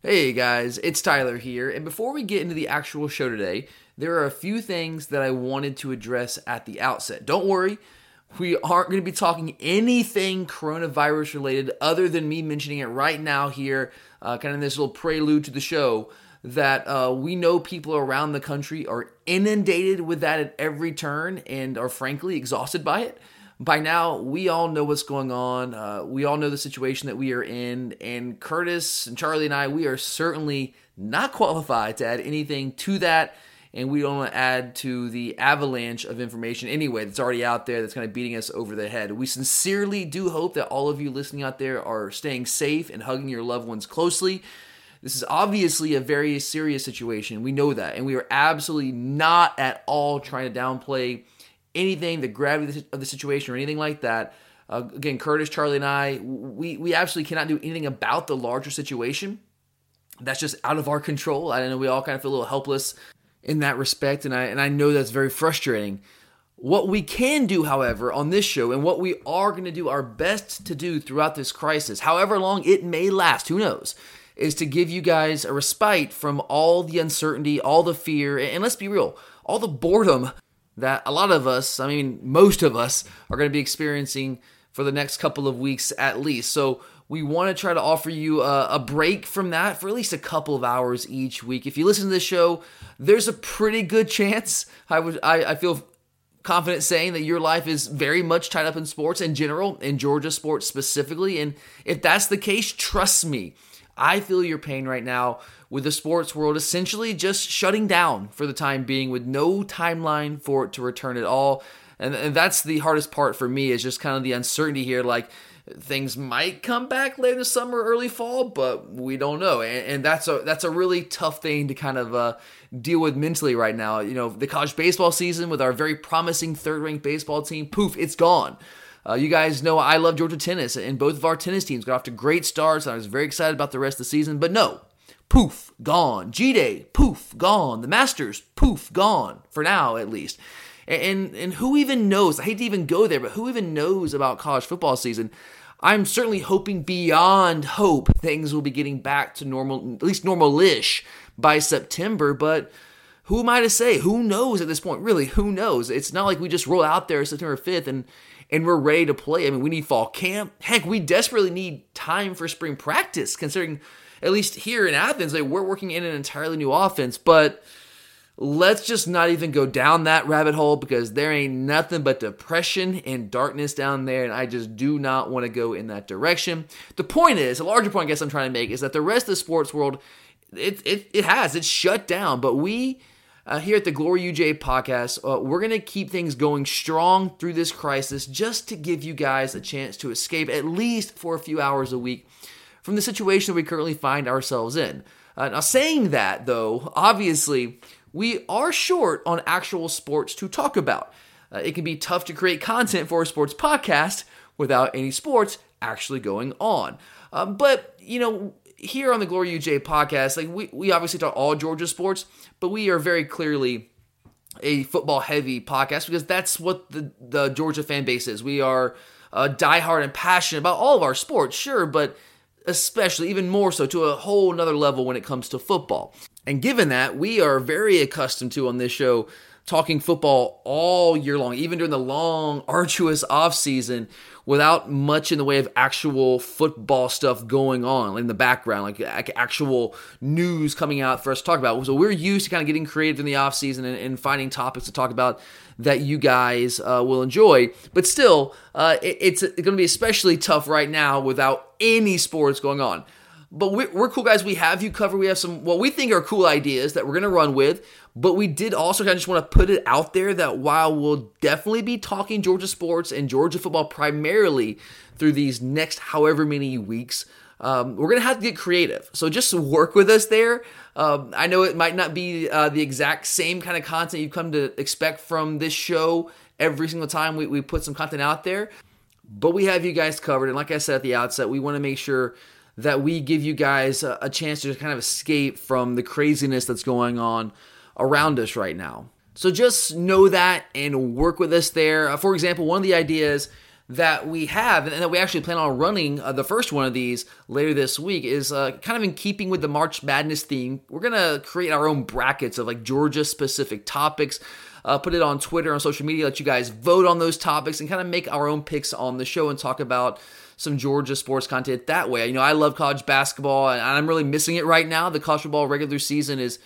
Hey guys, it's Tyler here, and before we get into the actual show today, there are a few things that I wanted to address at the outset. Don't worry, we aren't going to be talking anything coronavirus related other than me mentioning it right now here, uh, kind of this little prelude to the show. That uh, we know people around the country are inundated with that at every turn and are frankly exhausted by it by now we all know what's going on. Uh, we all know the situation that we are in, and Curtis and Charlie and I, we are certainly not qualified to add anything to that. And we don't want to add to the avalanche of information anyway that's already out there that's kind of beating us over the head. We sincerely do hope that all of you listening out there are staying safe and hugging your loved ones closely. This is obviously a very serious situation. We know that. And we are absolutely not at all trying to downplay anything, the gravity of the situation, or anything like that. Uh, again, Curtis, Charlie, and I, we we absolutely cannot do anything about the larger situation. That's just out of our control. I know we all kind of feel a little helpless in that respect, and I and I know that's very frustrating. What we can do, however, on this show, and what we are going to do our best to do throughout this crisis, however long it may last, who knows, is to give you guys a respite from all the uncertainty, all the fear, and let's be real, all the boredom that a lot of us, I mean, most of us, are going to be experiencing for the next couple of weeks at least. So, we want to try to offer you a, a, break from that for at least a couple of hours each week. If you listen to this show, there's a pretty good chance I would I, I feel confident saying that your life is very much tied up in sports in general, in Georgia sports specifically. And if that's the case, trust me, I feel your pain right now with the sports world essentially just shutting down for the time being with no timeline for it to return at all. And, and that's the hardest part for me is just kind of the uncertainty here. Like things might come back later this summer, early fall, but we don't know. And, and that's a that's a really tough thing to kind of uh, deal with mentally right now. You know, the college baseball season with our very promising third ranked baseball team, poof, it's gone. Uh, you guys know I love Georgia tennis, and both of our tennis teams got off to great starts. I was very excited about the rest of the season, but no, poof, gone. G Day, poof, gone. The Masters, poof, gone. For now, at least. And, and, and who even knows? I hate to even go there, but who even knows about college football season? I'm certainly hoping beyond hope things will be getting back to normal, at least normal-ish by September. But who am I to say? Who knows at this point? Really, who knows? It's not like we just roll out there September 5th and and we're ready to play. I mean, we need fall camp. Heck, we desperately need time for spring practice, considering at least here in Athens, like we're working in an entirely new offense. But let's just not even go down that rabbit hole because there ain't nothing but depression and darkness down there, and I just do not want to go in that direction. The point is, a larger point I guess I'm trying to make is that the rest of the sports world, it it, it has it's shut down, but we. Uh, here at the Glory UGA podcast, uh, we're going to keep things going strong through this crisis just to give you guys a chance to escape at least for a few hours a week from the situation we currently find ourselves in. Uh, now, saying that, though, obviously, we are short on actual sports to talk about. Uh, it can be tough to create content for a sports podcast without any sports actually going on. Um, but, you know, here on the Glory UGA podcast, like we, we obviously talk all Georgia sports, but we are very clearly a football heavy podcast because that's what the, the Georgia fan base is. We are uh, diehard and passionate about all of our sports, sure, but especially even more so to a whole nother level when it comes to football. And given that, we are very accustomed to on this show talking football all year long, even during the long, arduous off season, without much in the way of actual football stuff going on in the background, like actual news coming out for us to talk about. So we're used to kind of getting creative in the off season and, and finding topics to talk about that you guys uh, will enjoy. But still, uh, it, it's going to be especially tough right now without any sports going on. But we're, we're, cool guys. We have you covered. We have some what we think are cool ideas that we're going to run with. But we did also kind of just want to put it out there that while we'll definitely be talking Georgia sports and Georgia football primarily through these next however many weeks, um, we're going to have to get creative. So just work with us there. Um, I know it might not be uh, the exact same kind of content you've come to expect from this show every single time we, we put some content out there, but we have you guys covered. And like I said at the outset, we want to make sure that we give you guys a, a chance to kind of escape from the craziness that's going on around us right now. So just know that and work with us there. Uh, for example, one of the ideas that we have and that we actually plan on running uh, the first one of these later this week is uh, kind of in keeping with the March Madness theme. We're going to create our own brackets of like Georgia specific topics. Uh, put it on Twitter, on social media, let you guys vote on those topics and kind of make our own picks on the show and talk about some Georgia sports content that way. You know, I love college basketball and I'm really missing it right now. The college football regular season is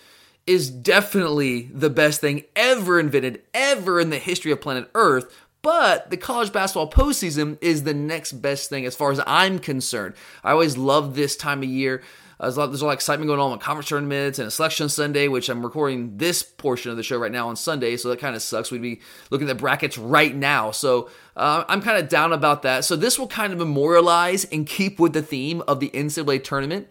is definitely the best thing ever invented, ever in the history of planet Earth. But the college basketball postseason is the next best thing as far as I'm concerned. I always love this time of year. There's a, lot, there's a lot of excitement going on with conference tournaments and a selection Sunday, which I'm recording this portion of the show right now on Sunday, so that kind of sucks. We'd be looking at the brackets right now, so uh, I'm kind of down about that. So this will kind of memorialize and keep with the theme of the NCAA tournament.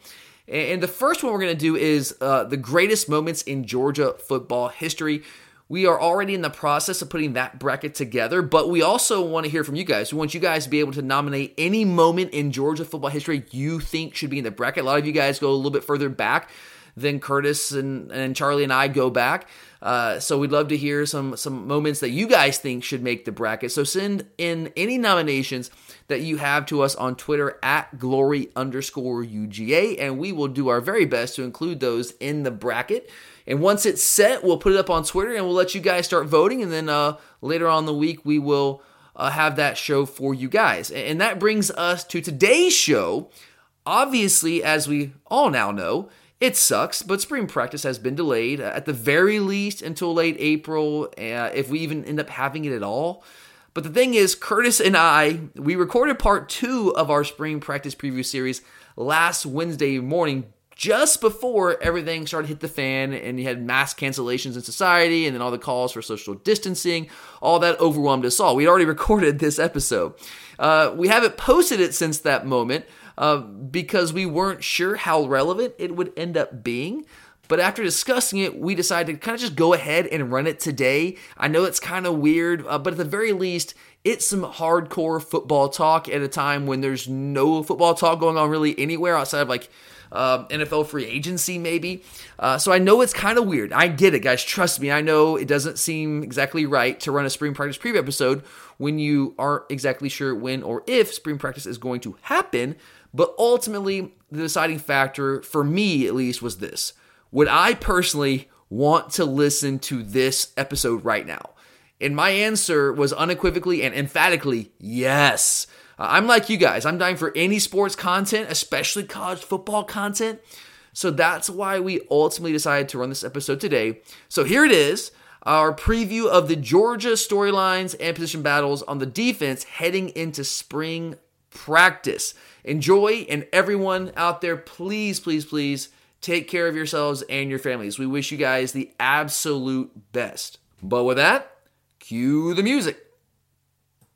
And the first one we're going to do is uh, the greatest moments in Georgia football history. We are already in the process of putting that bracket together, but we also want to hear from you guys. We want you guys to be able to nominate any moment in Georgia football history you think should be in the bracket. A lot of you guys go a little bit further back than Curtis and, and Charlie and I go back. Uh, so we'd love to hear some some moments that you guys think should make the bracket. So send in any nominations that you have to us on Twitter at glory underscore UGA, and we will do our very best to include those in the bracket. And once it's set, we'll put it up on Twitter and we'll let you guys start voting. And then uh, later on the week, we will uh, have that show for you guys. And that brings us to today's show. Obviously, as we all now know, it sucks, but spring practice has been delayed uh, at the very least until late April, uh, if we even end up having it at all. But the thing is, Curtis and I, we recorded part two of our spring practice preview series last Wednesday morning, just before everything started to hit the fan and you had mass cancellations in society and then all the calls for social distancing, all that overwhelmed us all. We'd already recorded this episode. Uh, we haven't posted it since that moment, uh, because we weren't sure how relevant it would end up being. But after discussing it, we decided to kind of just go ahead and run it today. I know it's kind of weird, uh, but at the very least, it's some hardcore football talk at a time when there's no football talk going on really anywhere outside of like uh, NFL free agency, maybe. Uh, so I know it's kind of weird. I get it, guys. Trust me. I know it doesn't seem exactly right to run a spring practice preview episode when you aren't exactly sure when or if spring practice is going to happen. But ultimately, the deciding factor, for me at least, was this. Would I personally want to listen to this episode right now? And my answer was unequivocally and emphatically yes. Uh, I'm like you guys, I'm dying for any sports content, especially college football content. So that's why we ultimately decided to run this episode today. So here it is our preview of the Georgia storylines and position battles on the defense heading into spring practice. Enjoy, and everyone out there, please, please, please take care of yourselves and your families. We wish you guys the absolute best. But with that, cue the music.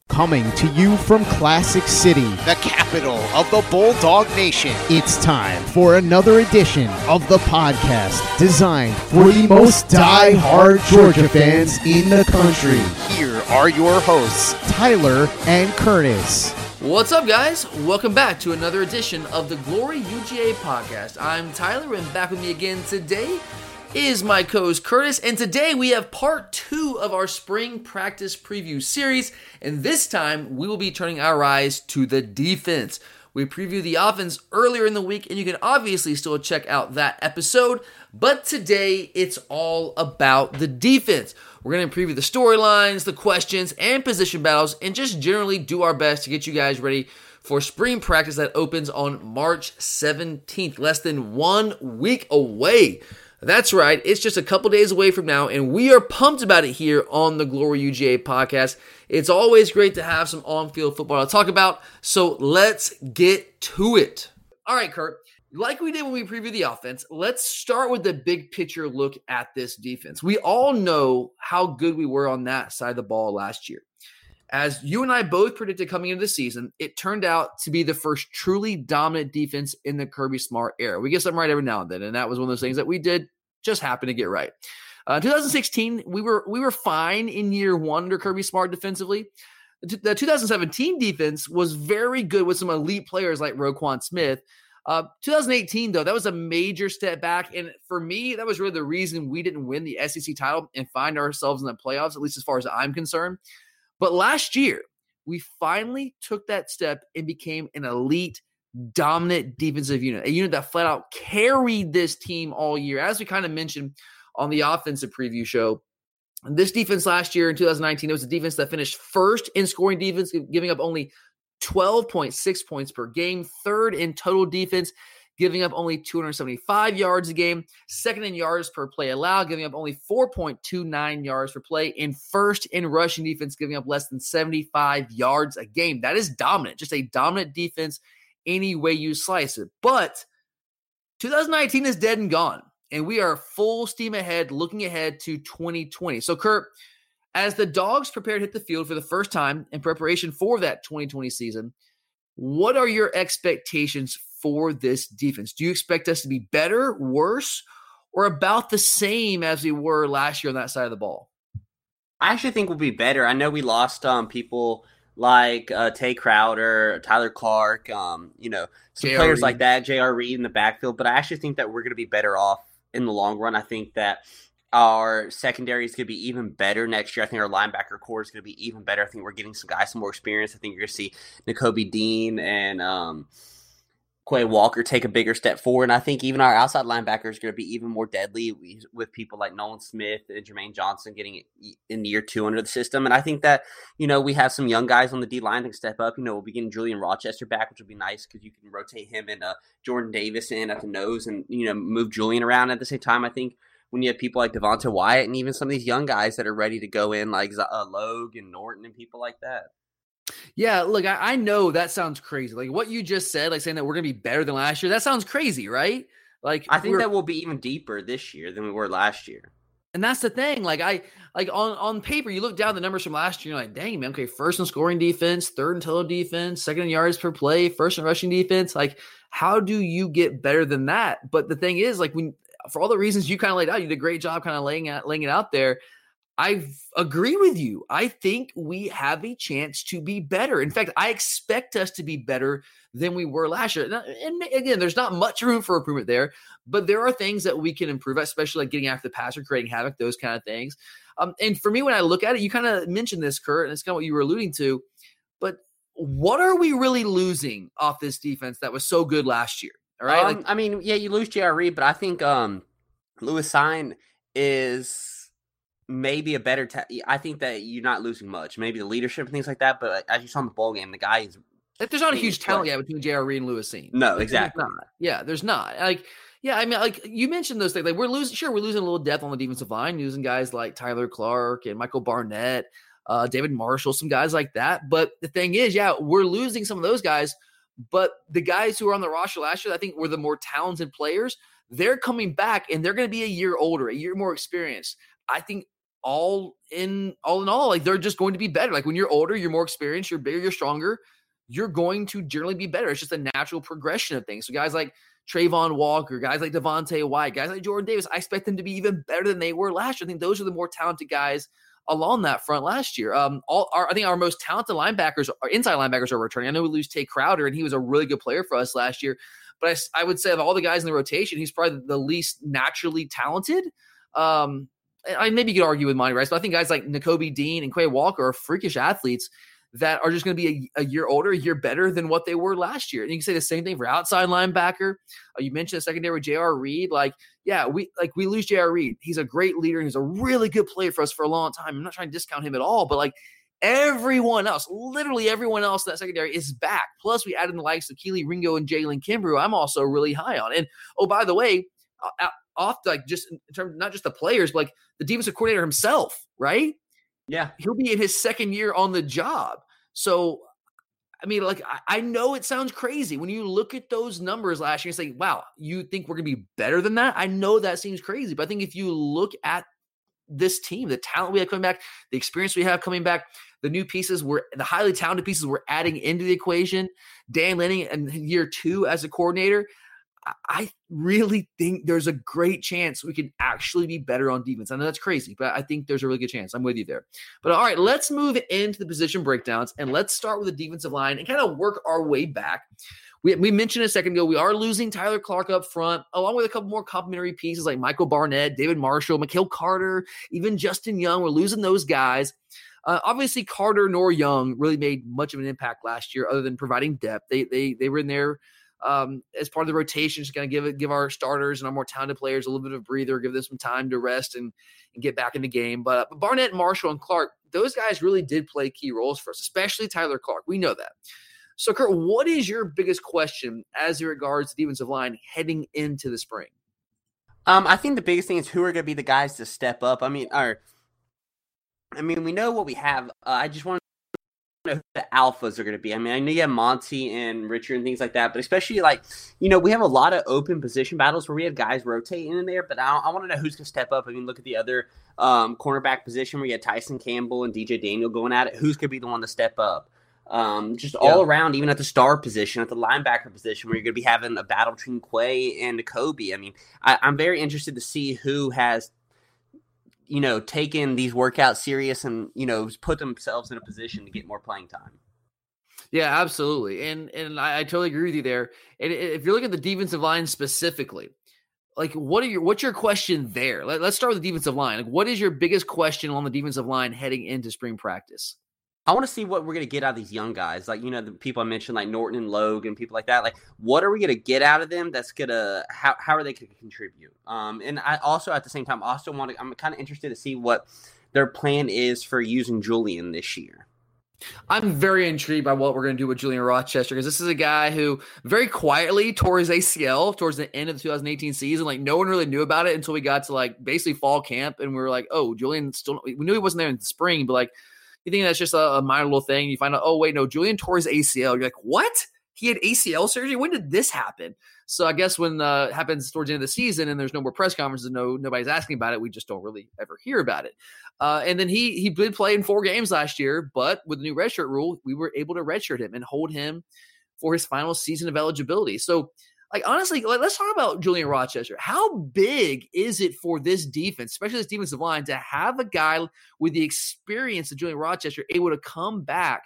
Coming to you from Classic City, the capital of the Bulldog Nation. It's time for another edition of the podcast designed for the most die-hard Georgia fans in the country. Here are your hosts, Tyler and Curtis. What's up, guys? Welcome back to another edition of the Glory UGA podcast. I'm Tyler, and back with me again today is my co host Curtis. And today we have part two of our spring practice preview series. And this time we will be turning our eyes to the defense. We previewed the offense earlier in the week, and you can obviously still check out that episode. But today it's all about the defense. We're going to preview the storylines, the questions, and position battles, and just generally do our best to get you guys ready for spring practice that opens on March 17th, less than one week away. That's right, it's just a couple days away from now, and we are pumped about it here on the Glory UGA podcast. It's always great to have some on field football to talk about, so let's get to it. All right, Kurt, like we did when we previewed the offense, let's start with the big picture look at this defense. We all know how good we were on that side of the ball last year. As you and I both predicted coming into the season, it turned out to be the first truly dominant defense in the Kirby Smart era. We get something right every now and then, and that was one of those things that we did just happen to get right. Uh, 2016, we were we were fine in year one under Kirby Smart defensively. The 2017 defense was very good with some elite players like Roquan Smith, uh, 2018, though, that was a major step back. And for me, that was really the reason we didn't win the SEC title and find ourselves in the playoffs, at least as far as I'm concerned. But last year, we finally took that step and became an elite, dominant defensive unit, a unit that flat out carried this team all year. As we kind of mentioned on the offensive preview show, this defense last year in 2019, it was a defense that finished first in scoring defense, giving up only 12.6 points per game, third in total defense, giving up only 275 yards a game, second in yards per play allowed, giving up only 4.29 yards per play, and first in rushing defense, giving up less than 75 yards a game. That is dominant, just a dominant defense any way you slice it. But 2019 is dead and gone, and we are full steam ahead, looking ahead to 2020. So, Kurt, as the Dogs prepare to hit the field for the first time in preparation for that 2020 season, what are your expectations for this defense? Do you expect us to be better, worse, or about the same as we were last year on that side of the ball? I actually think we'll be better. I know we lost um, people like uh, Tae Crowder, Tyler Clark, um, you know, some J. players Reed. like that, J.R. Reed in the backfield. But I actually think that we're going to be better off in the long run. I think that our secondary is going to be even better next year. I think our linebacker core is going to be even better. I think we're getting some guys some more experience. I think you're going to see Nakobe Dean and um, Quay Walker take a bigger step forward. And I think even our outside linebacker is going to be even more deadly with people like Nolan Smith and Jermaine Johnson getting in year two under the system. And I think that, you know, we have some young guys on the D line that can step up. You know, we'll be getting Julian Rochester back, which will be nice because you can rotate him and uh, Jordan Davis in at the nose and, you know, move Julian around at the same time. I think when you have people like Devonte Wyatt and even some of these young guys that are ready to go in, like uh, Logue and Norton and people like that. Yeah, look, I, I, know that sounds crazy. Like what you just said, like saying that we're gonna be better than last year. That sounds crazy, right? Like I think that will be even deeper this year than we were last year. And that's the thing. Like I like on on paper, you look down the numbers from last year, you're like, dang man, okay, first in scoring defense, third in total defense, second in yards per play, first in rushing defense. Like, how do you get better than that? But the thing is, like when for all the reasons you kind of laid out, you did a great job kind of laying out laying it out there. I agree with you. I think we have a chance to be better. In fact, I expect us to be better than we were last year. And again, there's not much room for improvement there, but there are things that we can improve, especially like getting after the passer, creating havoc, those kind of things. Um, and for me, when I look at it, you kind of mentioned this, Kurt, and it's kind of what you were alluding to. But what are we really losing off this defense that was so good last year? All right. Um, like, I mean, yeah, you lose J.R. Reed, but I think um, Lewis Cine is maybe a better. I think that you're not losing much. Maybe the leadership and things like that. But as you saw in the ball game, the guy is. If there's not a huge talent gap between J.R. Reed and Lewis Cine. No, exactly. There's yeah, there's not. Like, yeah, I mean, like you mentioned those things. Like we're losing, sure, we're losing a little depth on the defensive line, using guys like Tyler Clark and Michael Barnett, uh, David Marshall, some guys like that. But the thing is, yeah, we're losing some of those guys. But the guys who were on the roster last year, I think, were the more talented players. They're coming back and they're going to be a year older, a year more experienced. I think all in all in all, like they're just going to be better. Like when you're older, you're more experienced, you're bigger, you're stronger, you're going to generally be better. It's just a natural progression of things. So guys like Travon Walker, guys like Devonte Wyatt, guys like Jordan Davis, I expect them to be even better than they were last year. I think those are the more talented guys along that front last year. Um, all our, I think our most talented linebackers, our inside linebackers are returning. I know we lose Tae Crowder, and he was a really good player for us last year. But I, I would say of all the guys in the rotation, he's probably the least naturally talented. Um, I maybe you could argue with Monty Rice, but I think guys like Nakobe Dean and Quay Walker are freakish athletes that are just going to be a, a, year older, a year better than what they were last year. And you can say the same thing for outside linebacker. Uh, you mentioned the secondary with J.R. Reed. Like, yeah, we like we lose J.R. Reed. He's a great leader. and He's a really good player for us for a long time. I'm not trying to discount him at all, but like everyone else, literally everyone else in that secondary is back. Plus, we added the likes of Kelee Ringo and Jalen Kimber. I'm also really high on. And oh, by the way, off like just in terms not just the players, but like the defensive coordinator himself, right? Yeah, he'll be in his second year on the job. So, I mean, like I, I know it sounds crazy when you look at those numbers last year and say, "Wow, you think we're gonna be better than that?" I know that seems crazy, but I think if you look at this team, the talent we have coming back, the experience we have coming back, the new pieces we're the highly talented pieces we're adding into the equation. Dan Lanning in year two as a coordinator, I really think there's a great chance we can actually be better on defense. I know that's crazy, but I think there's a really good chance. I'm with you there. But all right, let's move into the position breakdowns and let's start with the defensive line and kind of work our way back. we, we mentioned a second ago, we are losing Tyler Clark up front, along with a couple more complimentary pieces like Michael Barnett, David Marshall, Michail Carter, even Justin Young. We're losing those guys. Uh, obviously, Carter nor Young really made much of an impact last year, other than providing depth. They they they were in there um, as part of the rotation, just kind of give it, give our starters and our more talented players a little bit of breather, give them some time to rest and, and get back in the game. But, but Barnett, Marshall, and Clark, those guys really did play key roles for us, especially Tyler Clark. We know that. So, Kurt, what is your biggest question as it regards the defensive line heading into the spring? Um, I think the biggest thing is who are going to be the guys to step up. I mean, our, I mean, we know what we have. Uh, I just want who the alphas are going to be. I mean, I know you have Monty and Richard and things like that, but especially like, you know, we have a lot of open position battles where we have guys rotating in there. But I, I want to know who's going to step up. I mean, look at the other um, cornerback position where you had Tyson Campbell and DJ Daniel going at it. Who's going to be the one to step up? Um, just all around, even at the star position, at the linebacker position, where you're going to be having a battle between Quay and Kobe. I mean, I, I'm very interested to see who has, you know, taken these workouts serious and you know put themselves in a position to get more playing time. Yeah, absolutely, and and I, I totally agree with you there. And if you're looking at the defensive line specifically, like what are your what's your question there? Let, us start with the defensive line. Like, what is your biggest question on the defensive line heading into spring practice? I want to see what we're going to get out of these young guys. Like, you know, the people I mentioned, like Norton and Logue and people like that. Like, what are we going to get out of them that's going to, how, how are they going to contribute? Um, and I also, at the same time, also want to, I'm kind of interested to see what their plan is for using Julian this year. I'm very intrigued by what we're going to do with Julian Rochester because this is a guy who very quietly tore his ACL towards the end of the 2018 season. Like no one really knew about it until we got to like basically fall camp, and we were like, "Oh, Julian still." We knew he wasn't there in the spring, but like you think that's just a, a minor little thing. You find out, oh, wait, no, Julian tore his ACL. You're like, what? He had ACL surgery? When did this happen? So I guess when uh, happens towards the end of the season and there's no more press conferences, no nobody's asking about it, we just don't really ever hear about it. Uh, and then he he did play in four games last year, but with the new redshirt rule, we were able to redshirt him and hold him for his final season of eligibility. So like honestly, like, let's talk about Julian Rochester. How big is it for this defense, especially this defensive line, to have a guy with the experience of Julian Rochester able to come back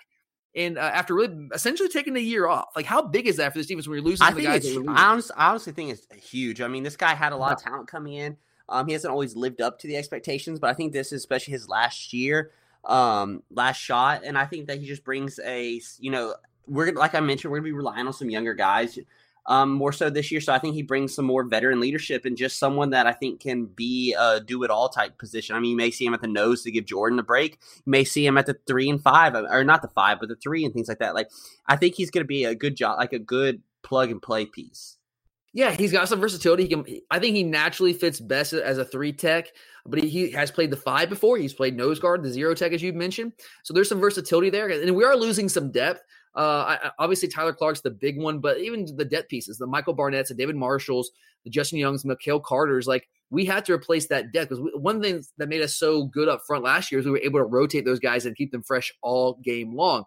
and uh, after really essentially taking a year off? Like, how big is that for this defense when you're losing? I think it's, I honestly, I honestly think it's huge. I mean, this guy had a lot of talent coming in. Um, he hasn't always lived up to the expectations, but I think this is especially his last year, um, last shot, and I think that he just brings a, you know, we're like I mentioned, we're gonna be relying on some younger guys um, more so this year. So I think he brings some more veteran leadership and just someone that I think can be a do it all type position. I mean, you may see him at the nose to give Jordan a break. You may see him at the three and five, or not the five, but the three and things like that. Like I think he's going to be a good job, like a good plug and play piece. Yeah, he's got some versatility. He can. I think he naturally fits best as a three tech, but he, he, has played the five before. He's played nose guard, the zero tech, as you mentioned. So there's some versatility there, and we are losing some depth. Uh, I, obviously, Tyler Clark's the big one, but even the depth pieces, the Michael Barnett's, the David Marshalls, the Justin Youngs, Michail Carter's, like we had to replace that depth because one thing that made us so good up front last year is we were able to rotate those guys and keep them fresh all game long.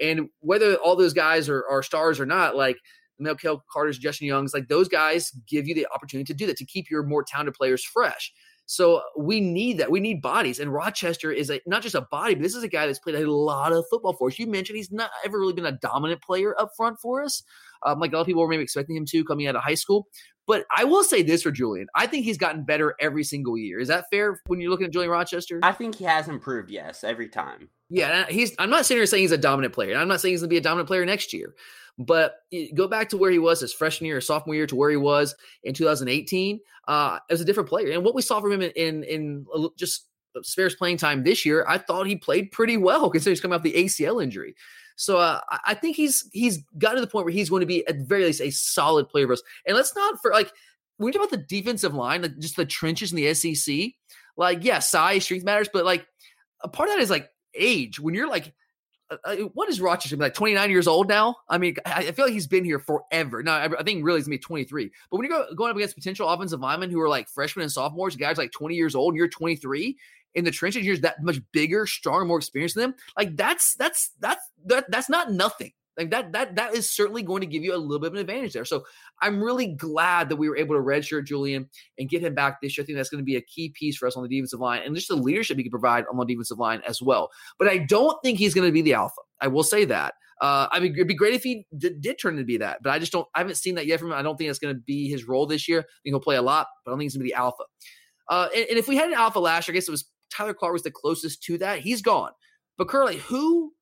And whether all those guys are, are stars or not, like Michail Carter's, Justin Young's, like those guys give you the opportunity to do that to keep your more talented players fresh. So we need that. We need bodies. And Rochester is a, not just a body, but this is a guy that's played a lot of football for us. You mentioned he's not ever really been a dominant player up front for us, um, like a lot of people were maybe expecting him to coming out of high school. But I will say this for Julian. I think he's gotten better every single year. Is that fair when you're looking at Julian Rochester? I think he has improved, yes, every time. Yeah, he's I'm not sitting here saying he's a dominant player. I'm not saying he's gonna be a dominant player next year. But go back to where he was his freshman year, sophomore year, to where he was in 2018. Uh, as a different player, and what we saw from him in in, in just spares playing time this year, I thought he played pretty well considering he's coming off the ACL injury. So uh, I think he's he's got to the point where he's going to be at the very least a solid player for us. And let's not for like when we talk about the defensive line, like just the trenches in the SEC. Like, yeah, size, strength matters, but like a part of that is like age. When you're like uh, uh, what is Rochester? Like 29 years old now? I mean, I feel like he's been here forever. Now, I think really he's gonna be 23. But when you're going up against potential offensive linemen who are like freshmen and sophomores, guys like 20 years old, and you're 23 in the trenches, you're that much bigger, stronger, more experienced than them. Like that's that's that's that, that's not nothing. Like that that that is certainly going to give you a little bit of an advantage there. So I'm really glad that we were able to redshirt Julian and get him back this year. I think that's going to be a key piece for us on the defensive line and just the leadership he can provide on the defensive line as well. But I don't think he's going to be the alpha. I will say that. Uh, I mean, it'd be great if he did, did, turn to be that, but I just don't. I haven't seen that yet from him. I don't think that's going to be his role this year. I think he'll play a lot, but I don't think he's going to be the alpha. Uh, and, and, if we had an alpha last year, I guess it was Tyler Clark was the closest to that. He's gone. But Curly, who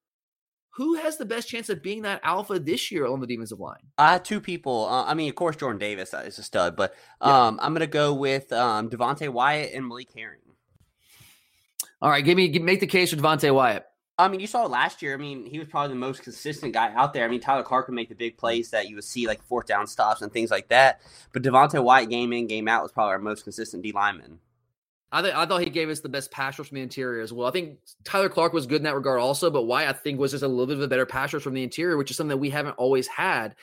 who has the best chance of being that alpha this year on the defensive line? Uh, two people. Uh, I mean, of course, Jordan Davis is a stud, but um, yeah. I'm going to go with um, Devonte Wyatt and Malik Herring. All right, give me make the case for Devonte Wyatt. I mean, you saw last year. I mean, he was probably the most consistent guy out there. I mean, Tyler Clark would make the big plays that you would see, like fourth down stops and things like that. But Devonte Wyatt, game in, game out, was probably our most consistent D lineman. I think I thought he gave us the best pass rush from the interior as well. I think Tyler Clark was good in that regard also, but Wyatt I think was just a little bit of a better pass rush from the interior, which is something that we haven't always had.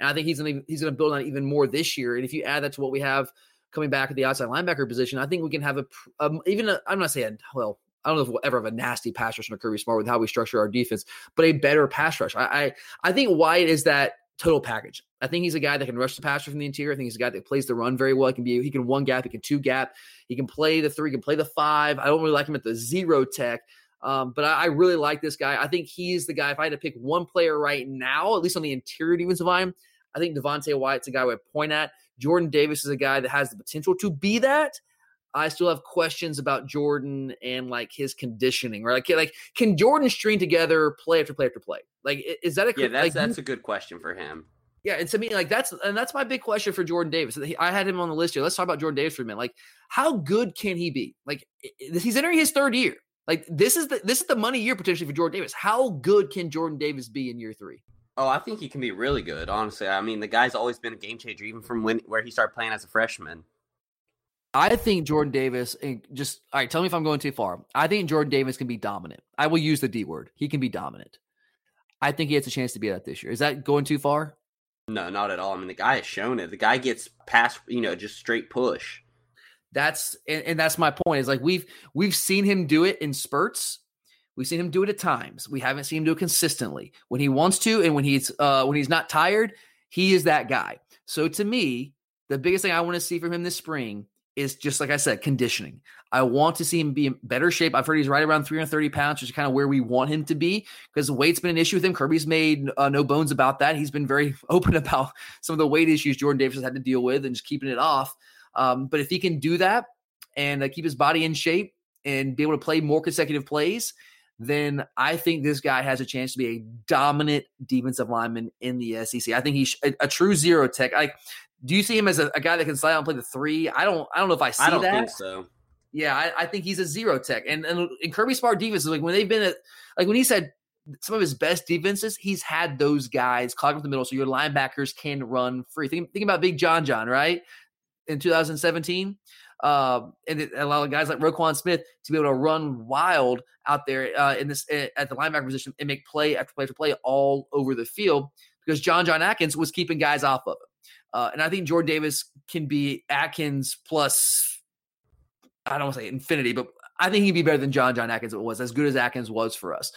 And I think he's gonna he's gonna build on even more this year. And if you add that to what we have coming back at the outside linebacker position, I think we can have a um, even i am not saying well I don't know if we'll ever have a nasty pass rush from Kirby Smart with how we structure our defense, but a better pass rush. I I, I think Wyatt is that total package. I think he's a guy that can rush the passer from the interior. I think he's a guy that plays the run very well. He can be he can one gap, he can two gap, he can play the three, he can play the five. I don't really like him at the zero tech. Um, but I, I, really like this guy. I think he's the guy. If I had to pick one player right now, at least on the interior defensive line, I think Devonte Wyatt's a guy I would point at. Jordan Davis is a guy that has the potential to be that. I still have questions about Jordan and like his conditioning, right? Like, like can Jordan string together play after play after play? Like, is that a yeah? That's like, that's a good question for him. Yeah, and to me, like that's and that's my big question for Jordan Davis. I had him on the list here. Let's talk about Jordan Davis for a minute. Like, how good can he be? Like, he's entering his third year. Like, this is the this is the money year potentially for Jordan Davis. How good can Jordan Davis be in year three? Oh, I think he can be really good. Honestly, I mean, the guy's always been a game changer, even from when where he started playing as a freshman. I think Jordan Davis, and just all right, tell me if I'm going too far. I think Jordan Davis can be dominant. I will use the D word. He can be dominant. I think he has a chance to be that this year. Is that going too far? No, not at all. I mean, the guy has shown it. The guy gets past, you know, just straight push. That's and, and that's my point. Is like we've we've seen him do it in spurts. We've seen him do it at times. We haven't seen him do it consistently. When he wants to, and when he's uh when he's not tired, he is that guy. So to me, the biggest thing I want to see from him this spring is just like I said, conditioning. I want to see him be in better shape. I've heard he's right around 330 pounds, which is kind of where we want him to be because weight's been an issue with him. Kirby's made uh, no bones about that. He's been very open about some of the weight issues Jordan Davis has had to deal with and just keeping it off. Um, but if he can do that and uh, keep his body in shape and be able to play more consecutive plays, then I think this guy has a chance to be a dominant defensive lineman in the SEC. I think he's a, a true zero tech. Like do you see him as a, a, guy that can slide out and play the three? I don't. I don't know if I see I don't that. think so. Yeah, I, I, think he's a zero tech. And and, and Kirby Smart defenses like when they've been at like when he said some of his best defenses, he's had those guys clog up the middle so your linebackers can run free. Think, think about Big John John, right? In 2017. Uh, and it allowed guys like Roquan Smith to be able to run wild out there uh, in this at the linebacker position and make play after play after play all over the field because John John Atkins was keeping guys off of him. Uh, and I think Jordan Davis can be Atkins plus, I don't want to say infinity, but I think he'd be better than John John Atkins was, as good as Atkins was for us.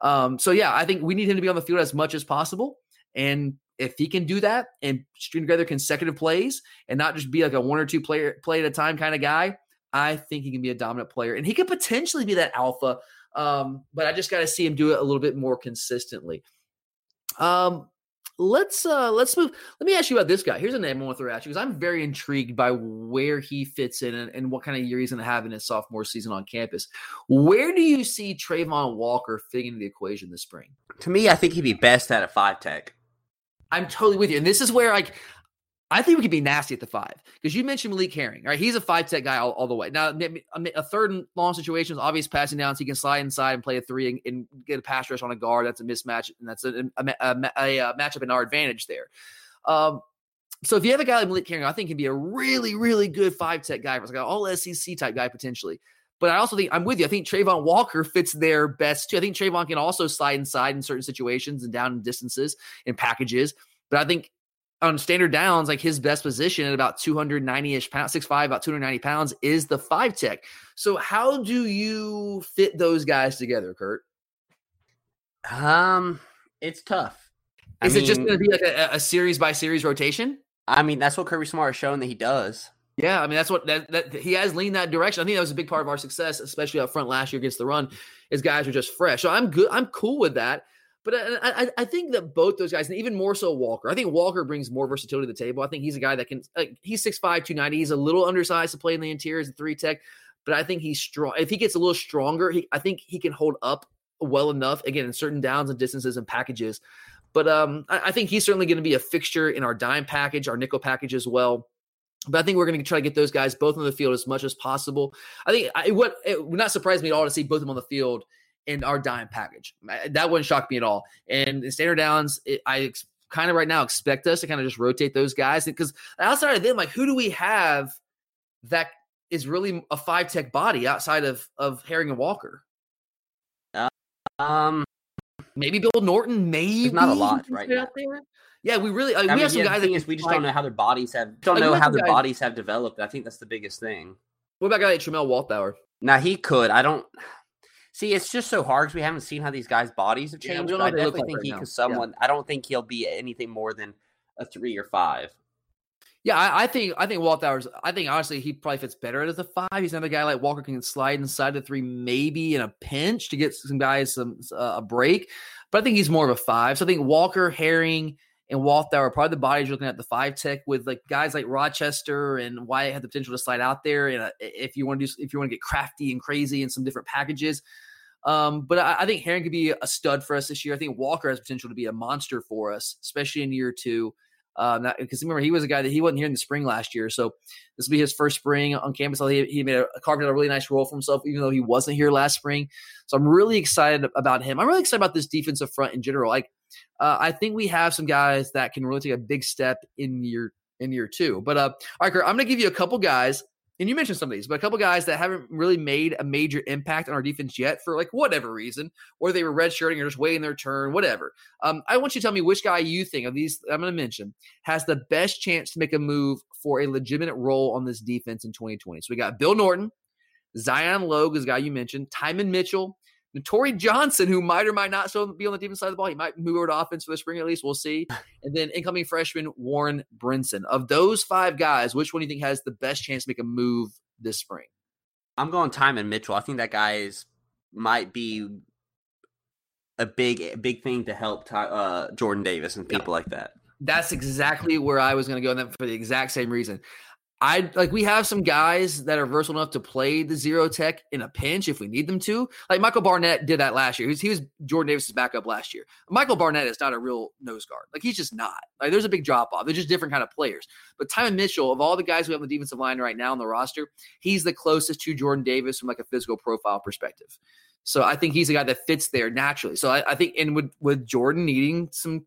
Um, so, yeah, I think we need him to be on the field as much as possible. And if he can do that and string together consecutive plays and not just be like a one or two player play at a time kind of guy, I think he can be a dominant player and he could potentially be that alpha. Um, but I just got to see him do it a little bit more consistently. Um, let's uh let's move let me ask you about this guy. Here's a name i want to throw at you because i'm very intrigued by where he fits in and, and what kind of year he's going to have in his sophomore season on campus. Where do you see travon walker fitting into the equation this spring? To me i think he'd be best at a five tech. I'm totally with you and this is where like I think we could be nasty at the five because you mentioned Malik Herring. Right, he's a five tech guy all, all, the way. Now, a third and long situation is obvious passing downs, he can slide inside and play a three and, and get a pass rush on a guard. That's a mismatch, and that's a, a, a, a matchup in our advantage there. Um, so if you have a guy like Malik Herring, I think he can be a really, really good five tech guy, like an all SEC type guy potentially. But I also think I'm with you. I think Travon Walker fits there best too. I think Travon can also slide inside in certain situations and down in distances and packages. But I think on standard downs, like his best position at about 290 ish pounds, 6'5, about 290 pounds is the five tech. So, how do you fit those guys together, Kurt? Um, it's tough. Is I mean, it just going to be like a, a, series by series rotation? I mean, that's what Kirby Smart has shown that he does. Yeah, I mean that's what that, that he has leaned that direction. I think that was a big part of our success, especially up front last year against the run. Is guys are just fresh. So I'm good. I'm cool with that. But uh, I, I, think that both those guys, and even more so Walker, I think Walker brings more versatility to the table. I think he's a guy that can, like, he's 6'5, 290. He's a little undersized to play in the interior as a three tech, but I think he's strong. If he gets a little stronger, he, I think he can hold up well enough, again, in certain downs and distances and packages. But um, I, I think he's certainly going to be a fixture in our dime package, our nickel package as well. But I think we're going to try to get those guys both on the field as much as possible. I think I, what it would not surprise me at all to see both of them on the field in our dime package. That wouldn't shock me at all. And in standard downs, it, I ex- kind of right now expect us to kind of just rotate those guys because outside of them, like who do we have that is really a five tech body outside of of Herring and Walker? Uh, um, maybe Bill Norton. Maybe not a lot right now. Yeah, we really. I we mean, have some yeah, guys. we just like, don't know how their bodies have. Don't like, know how their guys, bodies have developed. I think that's the biggest thing. What about guy like Tramel Walthour? Now he could. I don't. See, it's just so hard because we haven't seen how these guys' bodies have changed. Yeah, I definitely like think right he could someone. Yeah. I don't think he'll be anything more than a three or five. Yeah, I, I think I think Walthour's. I think honestly he probably fits better as a five. He's another guy like Walker can slide inside the three, maybe in a pinch to get some guys some uh, a break. But I think he's more of a five. So I think Walker, Herring, and Walthour are probably the bodies you're looking at the five tech with like guys like Rochester and Wyatt have the potential to slide out there. And uh, if you want to do, if you want to get crafty and crazy in some different packages. Um, but I, I, think Herring could be a stud for us this year. I think Walker has potential to be a monster for us, especially in year two. Um, because remember he was a guy that he wasn't here in the spring last year, so this will be his first spring on campus. He, he made a carved out a really nice role for himself, even though he wasn't here last spring. So I'm really excited about him. I'm really excited about this defensive front in general. Like uh, I think we have some guys that can really take a big step in year in year two. But uh, all right, Kurt, I'm going to give you a couple guys and you mentioned some of these, but a couple guys that haven't really made a major impact on our defense yet for like whatever reason, or they were redshirting or just waiting their turn, whatever. Um, I want you to tell me which guy you think of these I'm going to mention has the best chance to make a move for a legitimate role on this defense in 2020. So we got Bill Norton, Zion Logue is guy you mentioned, Tymon Mitchell, Netori Johnson, who might or might not still be on the defense side of the ball. He might move over to offense for the spring at least. We'll see. And then incoming freshman Warren Brinson. Of those five guys, which one do you think has the best chance to make a move this spring? I'm going Tymon Mitchell. I think that guy is might be a big big thing to help uh, Jordan Davis and people yeah. like that. That's exactly where I was going to go and for the exact same reason. I like we have some guys that are versatile enough to play the zero tech in a pinch if we need them to. Like Michael Barnett did that last year. He was, he was Jordan Davis's backup last year. Michael Barnett is not a real nose guard. Like he's just not. Like there's a big drop off. They're just different kind of players. But Tymon Mitchell, of all the guys we have on the defensive line right now on the roster, he's the closest to Jordan Davis from like a physical profile perspective. So I think he's a guy that fits there naturally. So I, I think, and with with Jordan needing some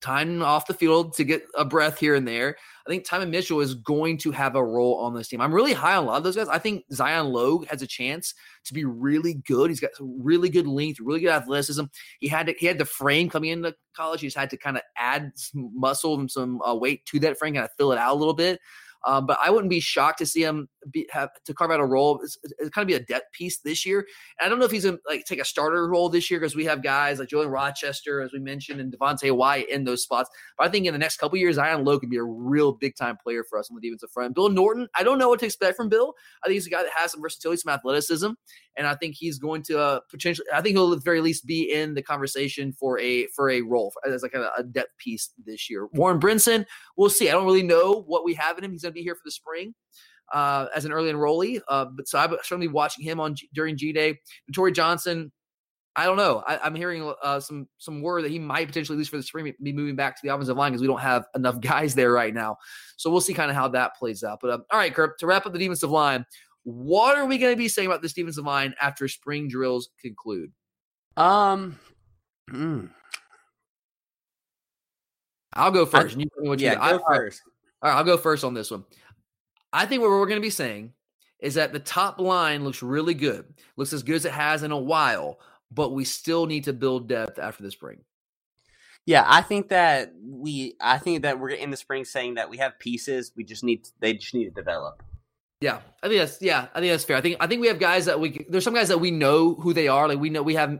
time off the field to get a breath here and there. I think Tymon Mitchell is going to have a role on this team. I'm really high on a lot of those guys. I think Zion Logue has a chance to be really good. He's got really good length, really good athleticism. He had to, he had the frame coming into college. He's had to kind of add some muscle and some uh, weight to that frame, kind of fill it out a little bit. Um, but I wouldn't be shocked to see him be, have to carve out a role. It's, it's kind of be a depth piece this year. And I don't know if he's going to like take a starter role this year because we have guys like Julian Rochester, as we mentioned, and Devonte Wyatt in those spots. But I think in the next couple years, Zion Logue can be a real big time player for us on the defensive front. Bill Norton, I don't know what to expect from Bill. I think he's a guy that has some versatility, some athleticism, and I think he's going to uh, potentially. I think he'll at the very least be in the conversation for a for a role as like a, a depth piece this year. Warren Brinson, we'll see. I don't really know what we have in him. He's going to be here for the spring uh, as an early enrollee. Uh, but so I'm certainly watching him on G, during G Day. Tori Johnson, I don't know. I, am hearing uh, some some word that he might potentially, at least for the spring, be moving back to the offensive line because we don't have enough guys there right now. So we'll see kind of how that plays out. But um, all right, Kirk, to wrap up the defensive line, what are we going to be saying about this defensive line after spring drills conclude? Um, mm. I'll go first. I, you yeah, go I, first. All right, I'll go first on this one. I think what we're going to be saying is that the top line looks really good, looks as good as it has in a while, but we still need to build depth after the spring. Yeah, I think that we, I think that we're in the spring saying that we have pieces. We just need, they just need to develop. Yeah, I think that's yeah, I think that's fair. I think I think we have guys that we there's some guys that we know who they are. Like we know we have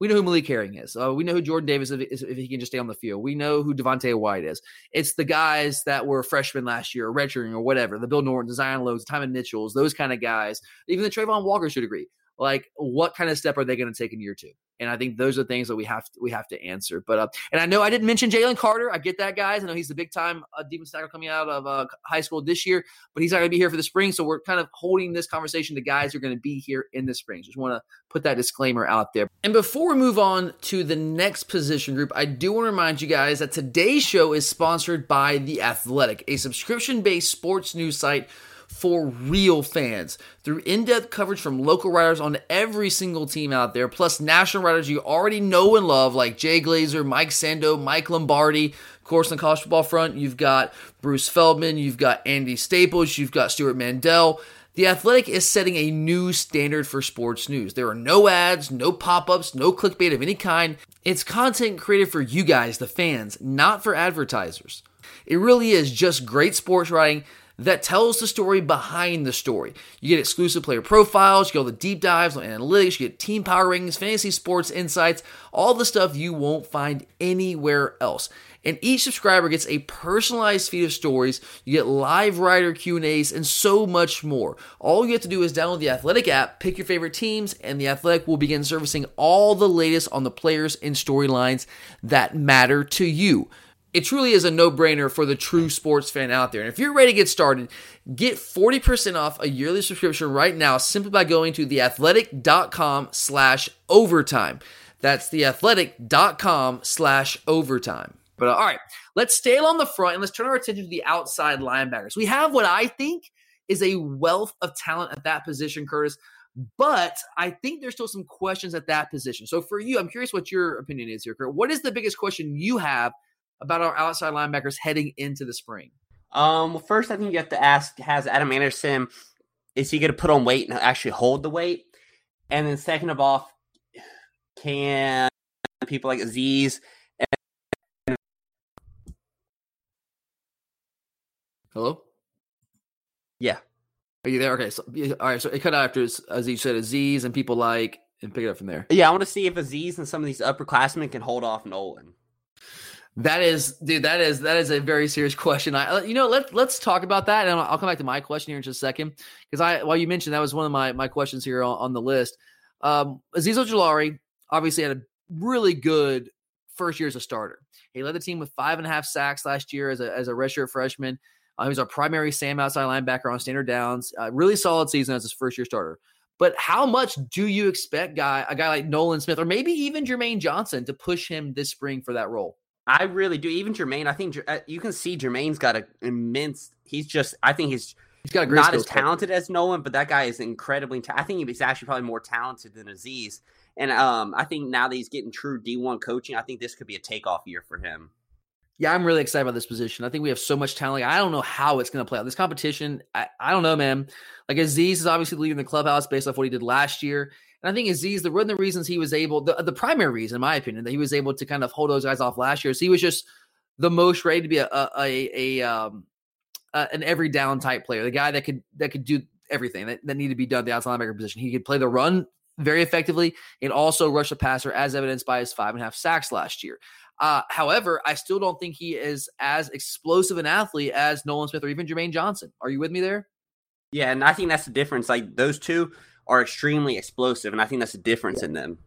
we know who Malik Herring is. Uh, we know who Jordan Davis is if he can just stay on the field. We know who Devonte Wyatt is. It's the guys that were freshmen last year, or redshirting, or whatever. The Bill Norton, Zion Logues, Tymon Mitchells, those kind of guys. Even the Travon Walker should agree. Like what kind of step are they going to take in year two? And I think those are things that we have to, we have to answer. But uh, and I know I didn't mention Jalen Carter. I get that, guys. I know he's the big time uh, defense tackle coming out of uh, high school this year, but he's not going to be here for the spring. So we're kind of holding this conversation to guys who are going to be here in the spring. Just want to put that disclaimer out there. And before we move on to the next position group, I do want to remind you guys that today's show is sponsored by The Athletic, a subscription based sports news site for real fans through in depth coverage from local writers on every single team out there, plus national writers you already know and love, like Jay Glazer, Mike Sando, Mike Lombardi. Of course, on the college football front, you've got Bruce Feldman, you've got Andy Staples, you've got Stewart Mandel. The Athletic is setting a new standard for sports news. There are no ads, no pop ups, no clickbait of any kind. It's content created for you guys, the fans, not for advertisers. It really is just great sports writing that tells the story behind the story. You get exclusive player profiles, you get all the deep dives on analytics, you get team power rankings, fantasy sports insights, all the stuff you won't find anywhere else. And each subscriber gets a personalized feed of stories. You get live writer Q&As and so much more. All you have to do is download the Athletic app, pick your favorite teams, and the Athletic will begin servicing all the latest on the players and storylines that matter to you it truly is a no-brainer for the true sports fan out there. And if you're ready to get started, get 40% off a yearly subscription right now simply by going to theathletic.com slash overtime. That's theathletic.com slash overtime. But uh, all right, let's stay along the front and let's turn our attention to the outside linebackers. We have what I think is a wealth of talent at that position, Curtis. But I think there's still some questions at that position. So for you, I'm curious what your opinion is here, Kurt. What is the biggest question you have – about our outside linebackers heading into the spring? Um, well, first, I think you have to ask: Has Adam Anderson is he going to put on weight and actually hold the weight? And then, second of all, can people like Azeez and hello? Yeah, are you there? Okay, so all right. So it cut out after Azeez said Azeez and people like and pick it up from there. Yeah, I want to see if Azeez and some of these upperclassmen can hold off Nolan. That is, dude. That is that is a very serious question. I, you know, let let's talk about that, and I'll come back to my question here in just a second because I, while you mentioned that was one of my my questions here on, on the list. Um, Azeez Ojulari obviously had a really good first year as a starter. He led the team with five and a half sacks last year as a as a redshirt freshman. Uh, he was our primary Sam outside linebacker on standard downs. Uh, really solid season as his first year starter. But how much do you expect guy a guy like Nolan Smith or maybe even Jermaine Johnson to push him this spring for that role? I really do. Even Jermaine, I think uh, you can see Jermaine's got an immense. He's just. I think he's. He's got not as talented as Nolan, but that guy is incredibly. Ta- I think he's actually probably more talented than Azeez. And um, I think now that he's getting true D1 coaching, I think this could be a takeoff year for him. Yeah, I'm really excited about this position. I think we have so much talent. I don't know how it's going to play out. This competition, I, I don't know, man. Like Azeez is obviously leading the clubhouse based off what he did last year. And I think Azeez, the one of the reasons he was able, the, the primary reason, in my opinion, that he was able to kind of hold those guys off last year is he was just the most ready to be a a, a, a um uh, an every down type player, the guy that could that could do everything that, that needed to be done the outside linebacker position. He could play the run very effectively and also rush the passer, as evidenced by his five and a half sacks last year. Uh, however, I still don't think he is as explosive an athlete as Nolan Smith or even Jermaine Johnson. Are you with me there? Yeah, and I think that's the difference. Like those two are extremely explosive, and I think that's the difference in them.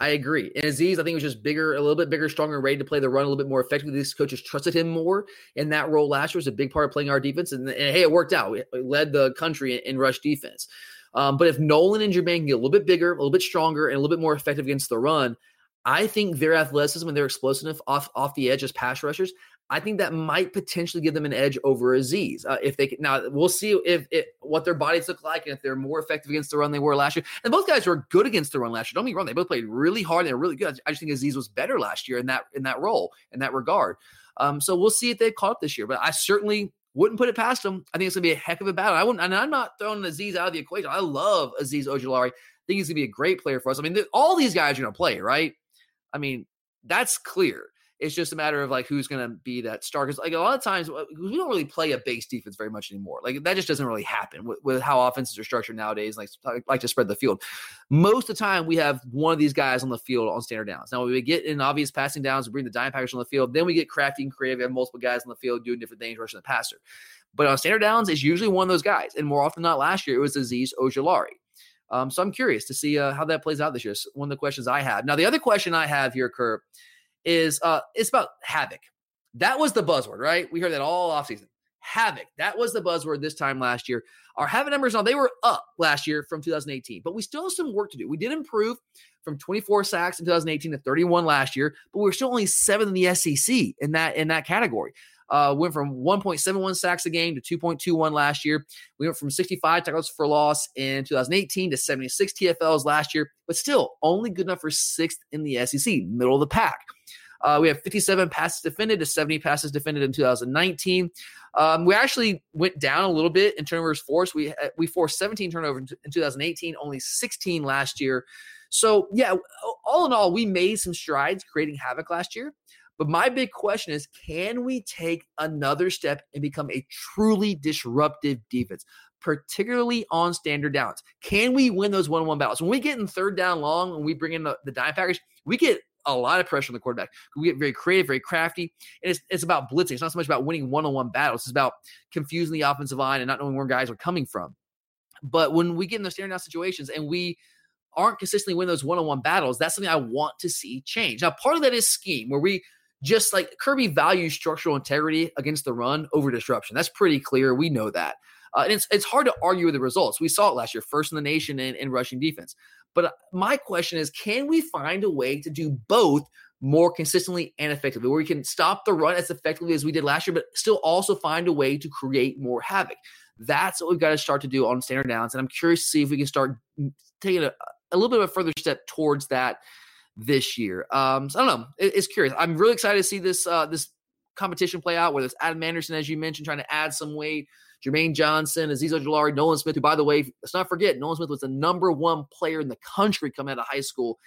I agree. And Azeez, I think was just bigger, a little bit bigger, stronger, ready to play the run a little bit more effectively. These coaches trusted him more in that role last year. Was a big part of playing our defense, and, and hey, it worked out. We led the country in, in rush defense. Um, but if Nolan and Jermaine get a little bit bigger, a little bit stronger, and a little bit more effective against the run, I think their athleticism and their explosiveness off off the edge as pass rushers I think that might potentially give them an edge over Azeez. Uh, if they can, now we'll see if, what their bodies look like and if they're more effective against the run they were last year. And both guys were good against the run last year. Don't get me wrong; they both played really hard and they're really good. I just think Azeez was better last year in that in that role in that regard. Um, so we'll see if they caught up this year. But I certainly wouldn't put it past them. I think it's gonna be a heck of a battle. I wouldn't, and I'm not throwing Azeez out of the equation. I love Azeez Ojulari. I think he's gonna be a great player for us. I mean, all these guys are gonna play, right? I mean, that's clear. It's just a matter of like who's going to be that star. Because like a lot of times uh, we don't really play a base defense very much anymore. Like that just doesn't really happen with, with how offenses are structured nowadays. Like like to spread the field. Most of the time we have one of these guys on the field on standard downs. Now we get in obvious passing downs, we bring the dime package on the field. Then we get crafty and creative. We have multiple guys on the field doing different things, rushing the passer. But on standard downs, it's usually one of those guys. And more often than not, last year it was Azeez Ojulari. Um, so I'm curious to see uh, how that plays out this year. It's one of the questions I have. Now, the other question I have here, Kurt, is uh, it's about havoc. That was the buzzword, right? We heard that all offseason. Havoc. That was the buzzword this time last year. Our havoc numbers now they were up last year from 2018, but we still have some work to do. We did improve from 24 sacks in 2018 to 31 last year, but we are still only seventh in the SEC in that in that category. Uh, went from 1.71 sacks a game to 2.21 last year. We went from 65 tackles for loss in 2018 to 76 TFLs last year, but still only good enough for sixth in the SEC, middle of the pack. Uh, we have 57 passes defended to 70 passes defended in 2019. Um, we actually went down a little bit in turnovers forced. We uh, we forced 17 turnovers in 2018, only 16 last year. So yeah, all in all, we made some strides creating havoc last year. But my big question is can we take another step and become a truly disruptive defense, particularly on standard downs? Can we win those one on one battles? When we get in third down long and we bring in the, the dime package, we get a lot of pressure on the quarterback. We get very creative, very crafty, and it's, it's about blitzing. It's not so much about winning one on one battles, it's about confusing the offensive line and not knowing where guys are coming from. But when we get in those standard down situations and we aren't consistently winning those one on one battles, that's something I want to see change. Now, part of that is scheme, where we just like Kirby values structural integrity against the run over disruption. That's pretty clear. We know that. Uh, and it's, it's hard to argue with the results. We saw it last year, first in the nation in, in rushing defense. But uh, my question is can we find a way to do both more consistently and effectively, where we can stop the run as effectively as we did last year, but still also find a way to create more havoc? That's what we've got to start to do on standard downs. And I'm curious to see if we can start taking a, a little bit of a further step towards that this year. Um, so I don't know. It, it's curious. I'm really excited to see this uh, this competition play out. Whether it's Adam Anderson, as you mentioned, trying to add some weight, Jermaine Johnson, Azeez Ojulari, Nolan Smith, who, by the way, let's not forget, Nolan Smith was the number one player in the country coming out of high school.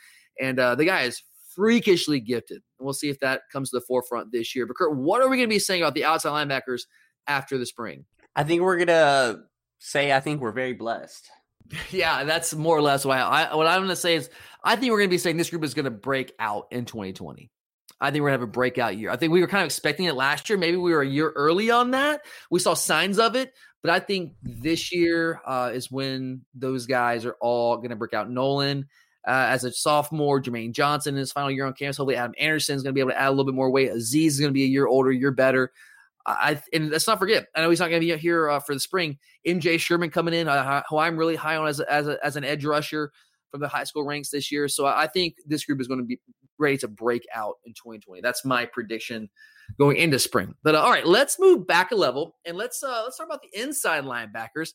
And uh, the guy is freakishly gifted. And we'll see if that comes to the forefront this year. But, Kurt, what are we going to be saying about the outside linebackers after the spring? I think we're going to say, I think we're very blessed. Yeah, that's more or less why I, what I'm going to say is I think we're going to be saying this group is going to break out in 2020. I think we're gonna have a breakout year. I think we were kind of expecting it last year. Maybe we were a year early on that. We saw signs of it, but I think this year uh, is when those guys are all gonna break out. Nolan uh, as a sophomore, Jermaine Johnson in his final year on campus. Hopefully, Adam Anderson is gonna be able to add a little bit more weight. Azeez is gonna be a year older, year better. I and let's not forget. I know he's not going to be here uh, for the spring. MJ Sherman coming in, uh, who I'm really high on as a, as, a, as an edge rusher from the high school ranks this year. So I think this group is going to be ready to break out in 2020. That's my prediction going into spring. But uh, all right, let's move back a level and let's uh, let's talk about the inside linebackers.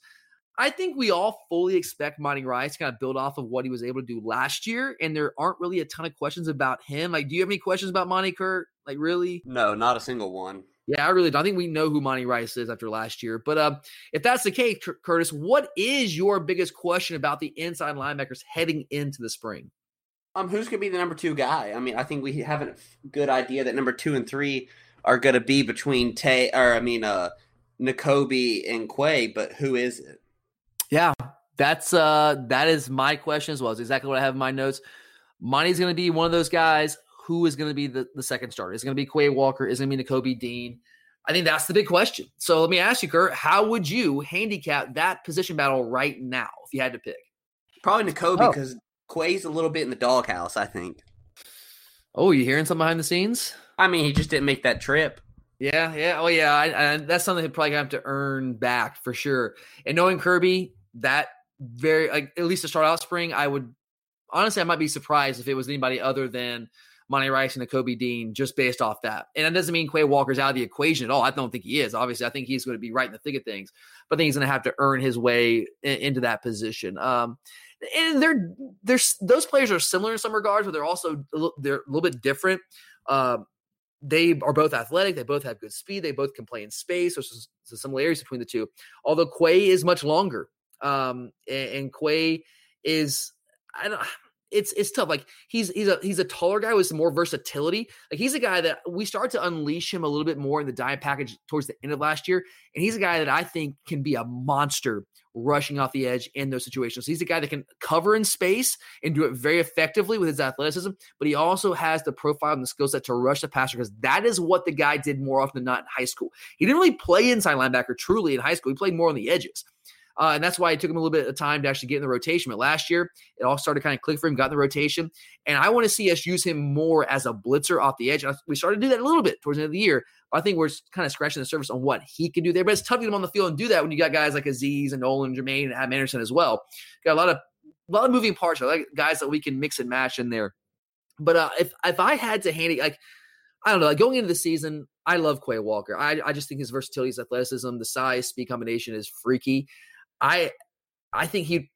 I think we all fully expect Monty Rice to kind of build off of what he was able to do last year, and there aren't really a ton of questions about him. Like, do you have any questions about Monty Kurt? Like, really? No, not a single one. Yeah, I really don't. I think we know who Monty Rice is after last year. But uh, if that's the case, Curtis, what is your biggest question about the inside linebackers heading into the spring? Um, who's going to be the number two guy? I mean, I think we have a good idea that number two and three are going to be between Tay, or I mean, uh, Nakobe and Quay. But who is it? Yeah, that's uh, that is my question as well. It's exactly what I have in my notes. Monty's going to be one of those guys. Who is going to be the, the second starter? Is going to be Quay Walker? Is going to be Nakobe Dean? I think that's the big question. So let me ask you, Kurt, how would you handicap that position battle right now if you had to pick? Probably Nakobe because oh. Quay's a little bit in the doghouse, I think. Oh, you hearing some behind the scenes? I mean, he just didn't make that trip. Yeah, yeah. Oh, yeah. I, I, that's something he'll probably have to earn back for sure. And knowing Kirby, that very like at least to start out spring, I would honestly I might be surprised if it was anybody other than Monty Rice and Kobe Dean just based off that. And that doesn't mean Quay Walker's out of the equation at all. I don't think he is. Obviously, I think he's going to be right in the thick of things, but I think he's going to have to earn his way in, into that position. Um, and they're there's those players are similar in some regards, but they're also they're a little bit different. Uh, they are both athletic. They both have good speed. They both can play in space. There's some similarities between the two. Although Quay is much longer, um, and, and Quay is I don't it's it's tough. Like he's he's a he's a taller guy with some more versatility. Like he's a guy that we start to unleash him a little bit more in the dime package towards the end of last year, and he's a guy that I think can be a monster rushing off the edge in those situations. He's a guy that can cover in space and do it very effectively with his athleticism, but he also has the profile and the skill set to rush the passer because that is what the guy did more often than not in high school. He didn't really play inside linebacker truly in high school. He played more on the edges. Uh, and that's why it took him a little bit of time to actually get in the rotation. But last year, it all started kind of click for him, got in the rotation. And I want to see us use him more as a blitzer off the edge. We started to do that a little bit towards the end of the year. I think we're kind of scratching the surface on what he can do there. But it's tough to get him on the field and do that when you got guys like Azeez and Nolan, Jermaine, and Adam Anderson as well. Got a lot of a lot of moving parts, like guys that we can mix and match in there. But uh, if if I had to hand it, like I don't know, like going into the season, I love Quay Walker. I, I just think his versatility, his athleticism, the size, speed combination is freaky. I I think he,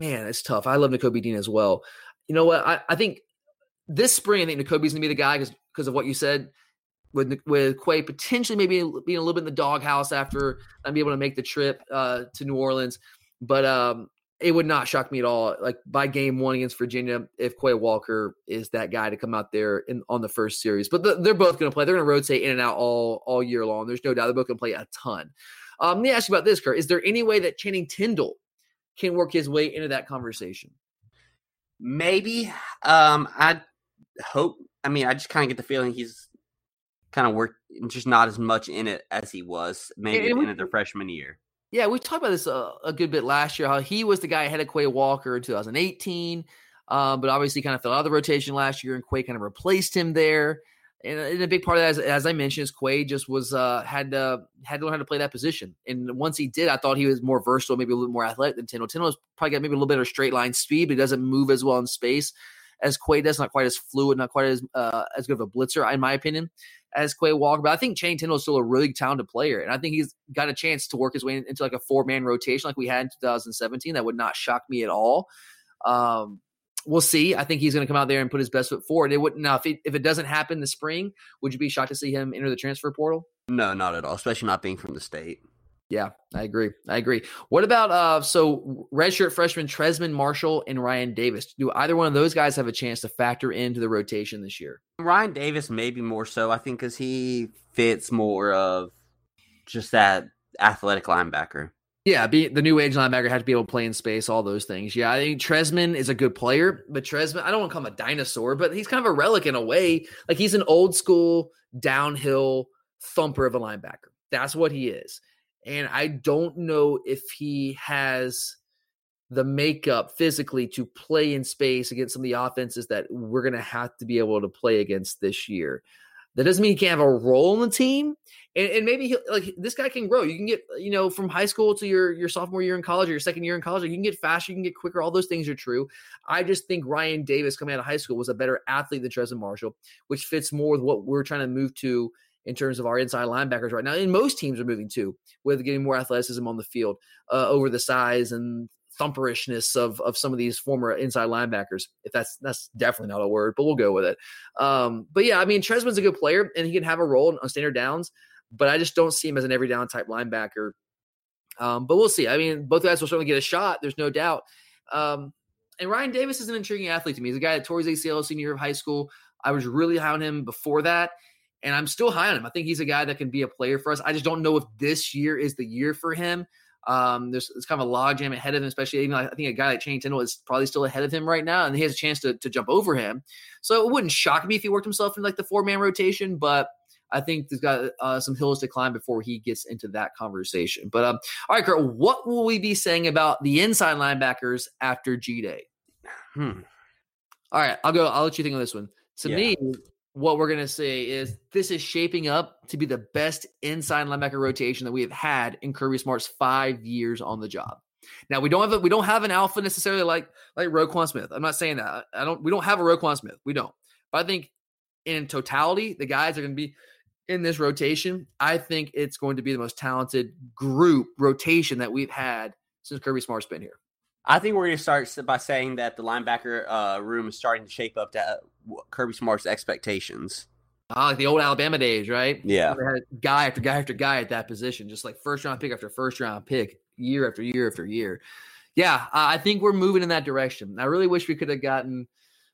man, it's tough. I love Nakobe Dean as well. You know what? I, I think this spring, I think Nakobe's gonna be the guy because because of what you said with with Quay potentially maybe being a little bit in the doghouse after I'm be able to make the trip uh, to New Orleans. But um, it would not shock me at all. Like by game one against Virginia, if Quay Walker is that guy to come out there in on the first series, but the, they're both going to play. They're going to rotate in and out all all year long. There's no doubt they're both going to play a ton. Um, let me ask you about this, Kurt. Is there any way that Channing Tindall can work his way into that conversation? Maybe. Um, I hope. I mean, I just kind of get the feeling he's kind of worked just not as much in it as he was maybe in the freshman year. Yeah, we talked about this a, a, good bit last year. How he was the guy ahead of Quay Walker in 2018, um, but obviously kind of fell out of the rotation last year, and Quay kind of replaced him there. And, and a big part of that, as, as, I mentioned, is Quay just was uh, had to had to learn how to play that position. And once he did, I thought he was more versatile, maybe a little more athletic than Tindall. Tindall's probably got maybe a little bit of straight line speed, but he doesn't move as well in space as Quay does. Not quite as fluid, not quite as uh, as good of a blitzer, in my opinion as Quay Walker. But I think Channing Tindall is still a really talented player. And I think he's got a chance to work his way into like a four man rotation like we had in 2017. That would not shock me at all. Um, we'll see. I think he's going to come out there and put his best foot forward. It wouldn't now if it, if it doesn't happen this spring, would you be shocked to see him enter the transfer portal? No, not at all. Especially not being from the state. Yeah, I agree. I agree. What about uh so redshirt freshman Trezmen Marshall and Ryan Davis? Do either one of those guys have a chance to factor into the rotation this year? Ryan Davis maybe more so, I think, because he fits more of just that athletic linebacker. Yeah, be the new age linebacker had to be able to play in space, all those things. Yeah, I think Trezmen is a good player, but Trezmen, I don't want to call him a dinosaur, but he's kind of a relic in a way. Like he's an old school downhill thumper of a linebacker. That's what he is. And I don't know if he has the makeup physically to play in space against some of the offenses that we're going to have to be able to play against this year. That doesn't mean he can't have a role in the team, and, and maybe he'll like this guy can grow. You can get you know from high school to your your sophomore year in college or your second year in college. You can get faster, you can get quicker. All those things are true. I just think Ryan Davis coming out of high school was a better athlete than Trezmen Marshall, which fits more with what we're trying to move to in terms of our inside linebackers right now. And most teams are moving to with getting more athleticism on the field uh, over the size and thumperishness of of some of these former inside linebackers. If that's that's definitely not a word, but we'll go with it. Um, but yeah, I mean Trezmen's a good player and he can have a role on standard downs, but I just don't see him as an every down type linebacker. Um, but we'll see. I mean, both guys will certainly get a shot. There's no doubt. Um, and Ryan Davis is an intriguing athlete to me. He's a guy that tore his ACL senior year of high school. I was really high on him before that, and I'm still high on him. I think he's a guy that can be a player for us. I just don't know if this year is the year for him. Um, there's it's kind of a logjam ahead of him, especially even I think a guy like Channing Tindall is probably still ahead of him right now, and he has a chance to, to jump over him. So it wouldn't shock me if he worked himself in like the four man rotation, but I think there's got uh, some hills to climb before he gets into that conversation. But um, all right, Kurt, what will we be saying about the inside linebackers after G Day? Hmm. All right, I'll go. I'll let you think on this one. To yeah. me, what we're going to say is this is shaping up to be the best inside linebacker rotation that we have had in Kirby Smart's five years on the job. Now we don't have a, we don't have an alpha necessarily like like Roquan Smith. I'm not saying that. I don't. We don't have a Roquan Smith. We don't. But I think in totality, the guys are going to be in this rotation. I think it's going to be the most talented group rotation that we've had since Kirby Smart's been here. I think we're going to start by saying that the linebacker uh, room is starting to shape up to uh, Kirby Smart's expectations. Ah, like the old Alabama days, right? Yeah. guy after guy after guy at that position, just like first round pick after first round pick, year after year after year. Yeah, I think we're moving in that direction. I really wish we could have gotten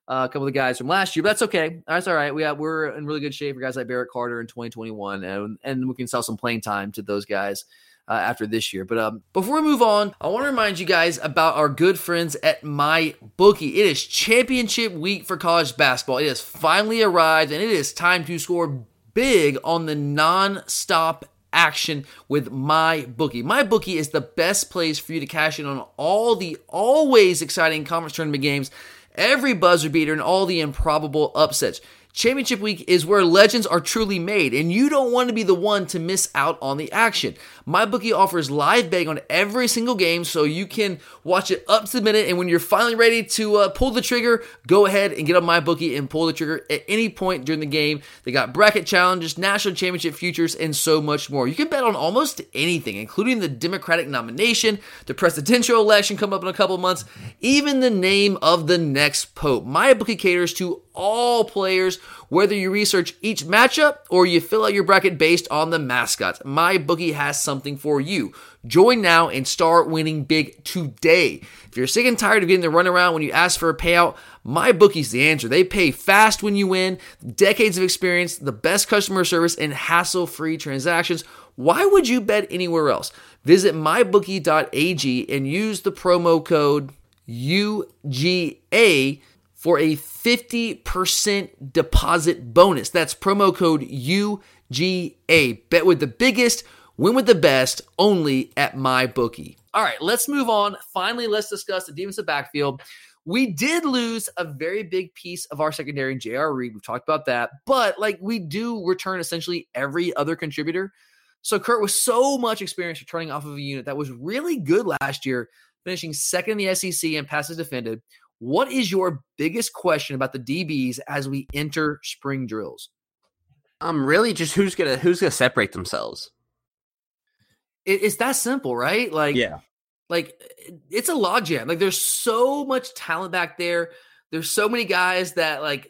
uh, a couple of the guys from last year, but that's okay. That's all right. We have, we're in really good shape for guys like Barrett Carter in 2021, and, and we can sell some playing time to those guys uh, after this year. But um, before we move on, I want to remind you guys about our good friends at My Bookie. It is championship week for college basketball. It has finally arrived, and it is time to score big on the non-stop action with my bookie. My bookie is the best place for you to cash in on all the always exciting conference tournament games, every buzzer beater, and all the improbable upsets. Championship week is where legends are truly made, and you don't want to be the one to miss out on the action. MyBookie offers live betting on every single game, so you can watch it up to the minute. And when you're finally ready to uh, pull the trigger, go ahead and get on MyBookie and pull the trigger at any point during the game. They got bracket challenges, national championship futures, and so much more. You can bet on almost anything, including the Democratic nomination, the presidential election coming up in a couple months, even the name of the next pope. MyBookie caters to all players, whether you research each matchup or you fill out your bracket based on the mascots. My bookie has something for you. Join now and start winning big today. If you're sick and tired of getting the runaround when you ask for a payout, my bookie's the answer. They pay fast when you win, decades of experience, the best customer service, and hassle free transactions. Why would you bet anywhere else? Visit mybookie.ag and use the promo code UGA for a 50% deposit bonus. That's promo code UGA. Bet with the biggest, win with the best, only at my bookie. All right, let's move on. Finally, let's discuss the defensive backfield. We did lose a very big piece of our secondary in J.R. Reed. We've talked about that, but like we do return essentially every other contributor. So Kurt was so much experience returning off of a unit that was really good last year, finishing second in the SEC and passes defended, what is your biggest question about the DBs as we enter spring drills? Um, really, just who's gonna who's gonna separate themselves? It, it's that simple, right? Like, yeah, like it's a logjam. Like, there's so much talent back there. There's so many guys that like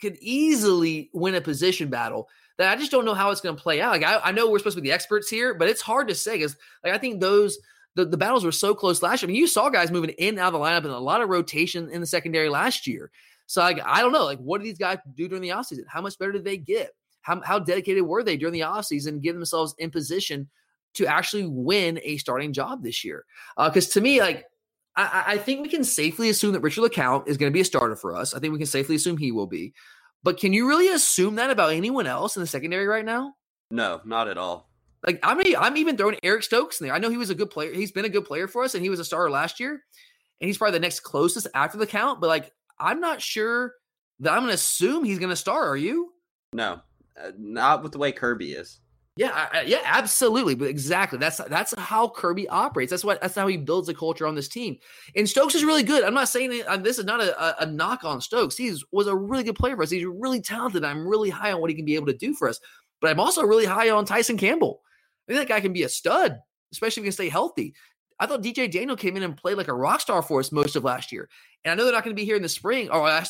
could easily win a position battle that I just don't know how it's going to play out. Like, I, I know we're supposed to be the experts here, but it's hard to say because like I think those the, the battles were so close last year. I mean, you saw guys moving in and out of the lineup and a lot of rotation in the secondary last year. So like, I don't know, like what do these guys do during the offseason? How much better did they get? How, how dedicated were they during the offseason and get themselves in position to actually win a starting job this year? Because uh, to me, like I, I, think we can safely assume that Richard LeCounte is going to be a starter for us. I think we can safely assume he will be. But can you really assume that about anyone else in the secondary right now? No, not at all. Like I'm I'm even throwing Eric Stokes in there. I know he was a good player. He's been a good player for us, and he was a starter last year, and he's probably the next closest after LeCounte. But like, I'm not sure that I'm going to assume he's going to start. Are you? No, uh, not with the way Kirby is. Yeah, I, yeah, absolutely. But exactly, that's that's how Kirby operates. That's what that's how he builds a culture on this team. And Stokes is really good. I'm not saying uh, this is not a, a, knock on Stokes. He was a really good player for us. He's really talented. I'm really high on what he can be able to do for us. But I'm also really high on Tyson Campbell. I think that guy can be a stud, especially if he can stay healthy. I thought DJ Daniel came in and played like a rock star for us most of last year. And I know they're not going to be here in the spring. Or uh,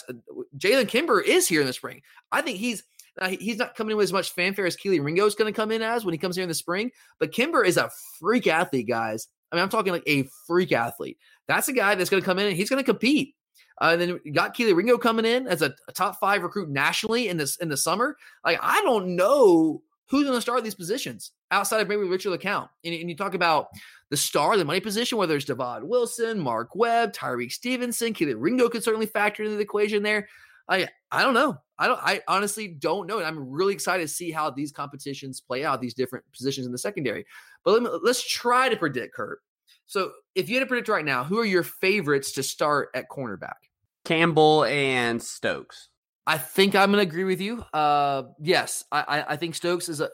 Jalen Kimber is here in the spring. I think he's he's not coming in with as much fanfare as Kelee Ringo is going to come in as when he comes here in the spring. But Kimber is a freak athlete, guys. I mean, I'm talking like a freak athlete. That's a guy that's going to come in and he's going to compete. Uh, and then got Kelee Ringo coming in as a, a, top five recruit nationally in this in the summer. Like I don't know who's going to start these positions outside of maybe Richard LeCounte? And, and you talk about the star, the money position, whether it's Divaad Wilson, Mark Webb, Tyrique Stevenson, Ringo could certainly factor into the equation there. I I don't know. I don't. I honestly don't know. And I'm really excited to see how these competitions play out, these different positions in the secondary. But let let's try to predict, Kurt. So if you had to predict right now, who are your favorites to start at cornerback? Campbell and Stokes. I think I'm going to agree with you. Uh, yes, I, I think Stokes is a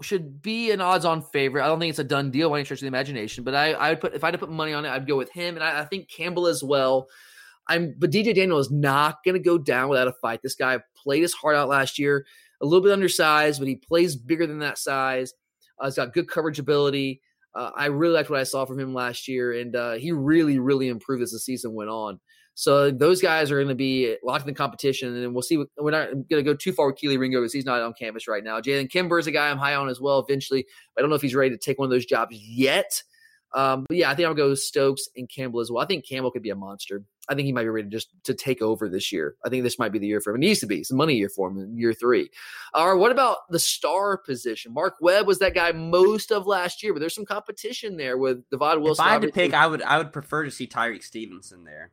should be an odds-on favorite. I don't think it's a done deal by any stretch of the imagination, but I, I would put if I had to put money on it, I'd go with him, and I, I think Campbell as well. I'm, but DJ Daniel is not going to go down without a fight. This guy played his heart out last year, a little bit undersized, but he plays bigger than that size. Uh, he's got good coverage ability. Uh, I really liked what I saw from him last year, and uh, he really, really improved as the season went on. So those guys are going to be locked in the competition, and we'll see. What, We're not going to go too far with Kelee Ringo because he's not on campus right now. Jalen Kimber is a guy I'm high on as well. Eventually, I don't know if he's ready to take one of those jobs yet. Um, but yeah, I think I'll go Stokes and Campbell as well. I think Campbell could be a monster. I think he might be ready just to take over this year. I think this might be the year for him. It needs to be some money year for him in year three. All right, what about the star position? Mark Webb was that guy most of last year, but there's some competition there with Divaad Wilson. If I had to pick, I would I would prefer to see Tyrique Stevenson there.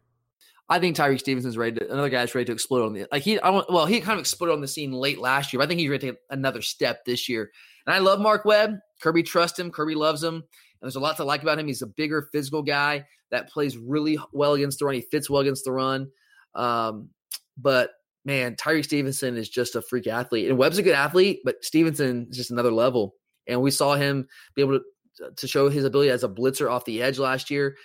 I think Tyrique Stevenson's ready. To, another guy's ready to explode on the like he. I well, he kind of exploded on the scene late last year. But I think he's ready to take another step this year. And I love Mark Webb. Kirby trusts him. Kirby loves him. And there's a lot to like about him. He's a bigger, physical guy that plays really well against the run. He fits well against the run. Um, but man, Tyrique Stevenson is just a freak athlete. And Webb's a good athlete, but Stevenson is just another level. And we saw him be able to, to show his ability as a blitzer off the edge last year.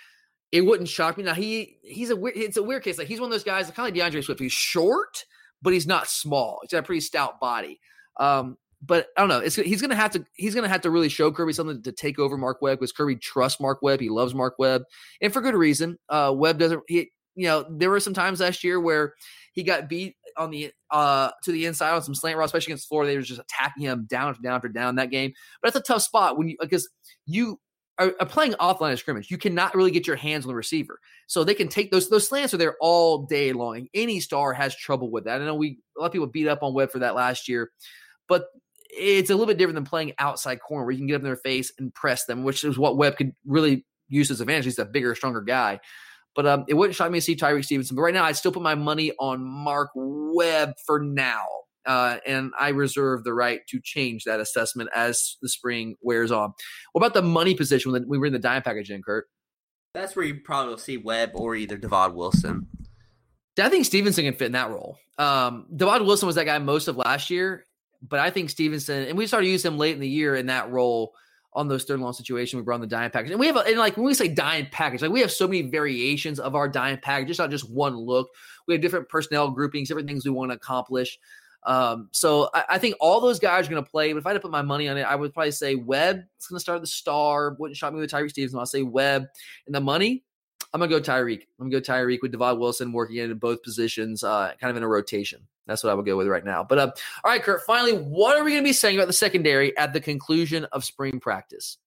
It wouldn't shock me. Now he he's a weird it's a weird case. Like he's one of those guys, kind of like D'Andre Swift. He's short, but he's not small. He's got a pretty stout body. Um, but I don't know. It's he's gonna have to he's gonna have to really show Kirby something to take over Mark Webb because Kirby trusts Mark Webb. He loves Mark Webb, and for good reason. Uh, Webb doesn't. He you know there were some times last year where he got beat on the uh to the inside on some slant routes, especially against Florida. They were just attacking him down after down after down that game. But that's a tough spot when you because you are, are playing offline of scrimmage. You cannot really get your hands on the receiver, so they can take those those slants are there all day long. Any star has trouble with that. I know we a lot of people beat up on Webb for that last year, but it's a little bit different than playing outside corner where you can get up in their face and press them, which is what Webb could really use as advantage. He's a bigger, stronger guy. But um, it wouldn't shock me to see Tyrique Stevenson. But right now, I still put my money on Mark Webb for now. Uh, and I reserve the right to change that assessment as the spring wears on. What about the money position when we were in the dime package in, Kurt? That's where you probably will see Webb or either Divaad Wilson. I think Stevenson can fit in that role. Um, Wilson was that guy most of last year, but I think Stevenson, and we started using him late in the year in that role on those third long situation. We brought on the dime package, and we have, a, and like when we say dime package, like we have so many variations of our dime package. It's not just one look. We have different personnel groupings, different things we want to accomplish. Um, so I, I, think all those guys are going to play. But if I had to put my money on it, I would probably say Webb is going to start the star. Wouldn't shock me with Tyrique Stevenson. I'll say Webb, and the money. I'm gonna go Tyrique. I'm gonna go Tyrique with Divaad Wilson working in both positions, uh, kind of in a rotation. That's what I would go with right now. But uh, all right, Kurt. Finally, what are we going to be saying about the secondary at the conclusion of spring practice?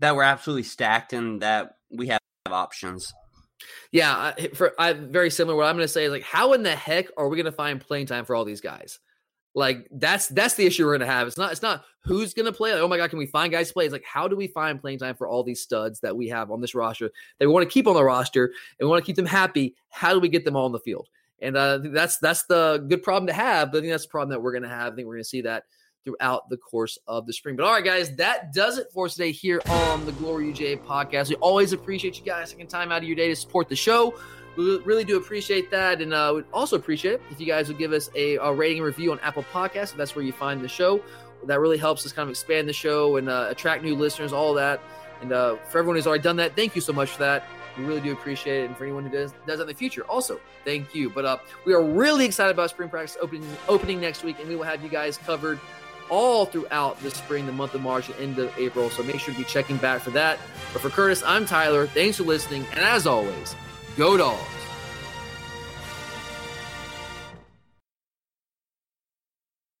That we're absolutely stacked and that we have options. Yeah, for I very similar. What I'm going to say is like, how in the heck are we going to find playing time for all these guys? Like that's that's the issue we're going to have. It's not it's not who's going to play. Like, oh my god, can we find guys to play? It's like how do we find playing time for all these studs that we have on this roster that we want to keep on the roster and we want to keep them happy? How do we get them all on the field? And uh, that's that's the good problem to have. But I think that's the problem that we're going to have. I think we're going to see that throughout the course of the spring. But all right, guys, that does it for today here on the Glory UGA podcast. We always appreciate you guys taking time out of your day to support the show. We really do appreciate that. And uh, we'd also appreciate it if you guys would give us a, a rating and review on Apple Podcasts. That's where you find the show. That really helps us kind of expand the show and uh, attract new listeners, all that. And uh, for everyone who's already done that, thank you so much for that. We really do appreciate it. And for anyone who does does in the future, also thank you. But uh, we are really excited about spring practice opening opening next week, and we will have you guys covered all throughout the spring, the month of March, and end of April. So make sure to be checking back for that. But for Curtis, I'm Tyler. Thanks for listening, and as always, go dogs.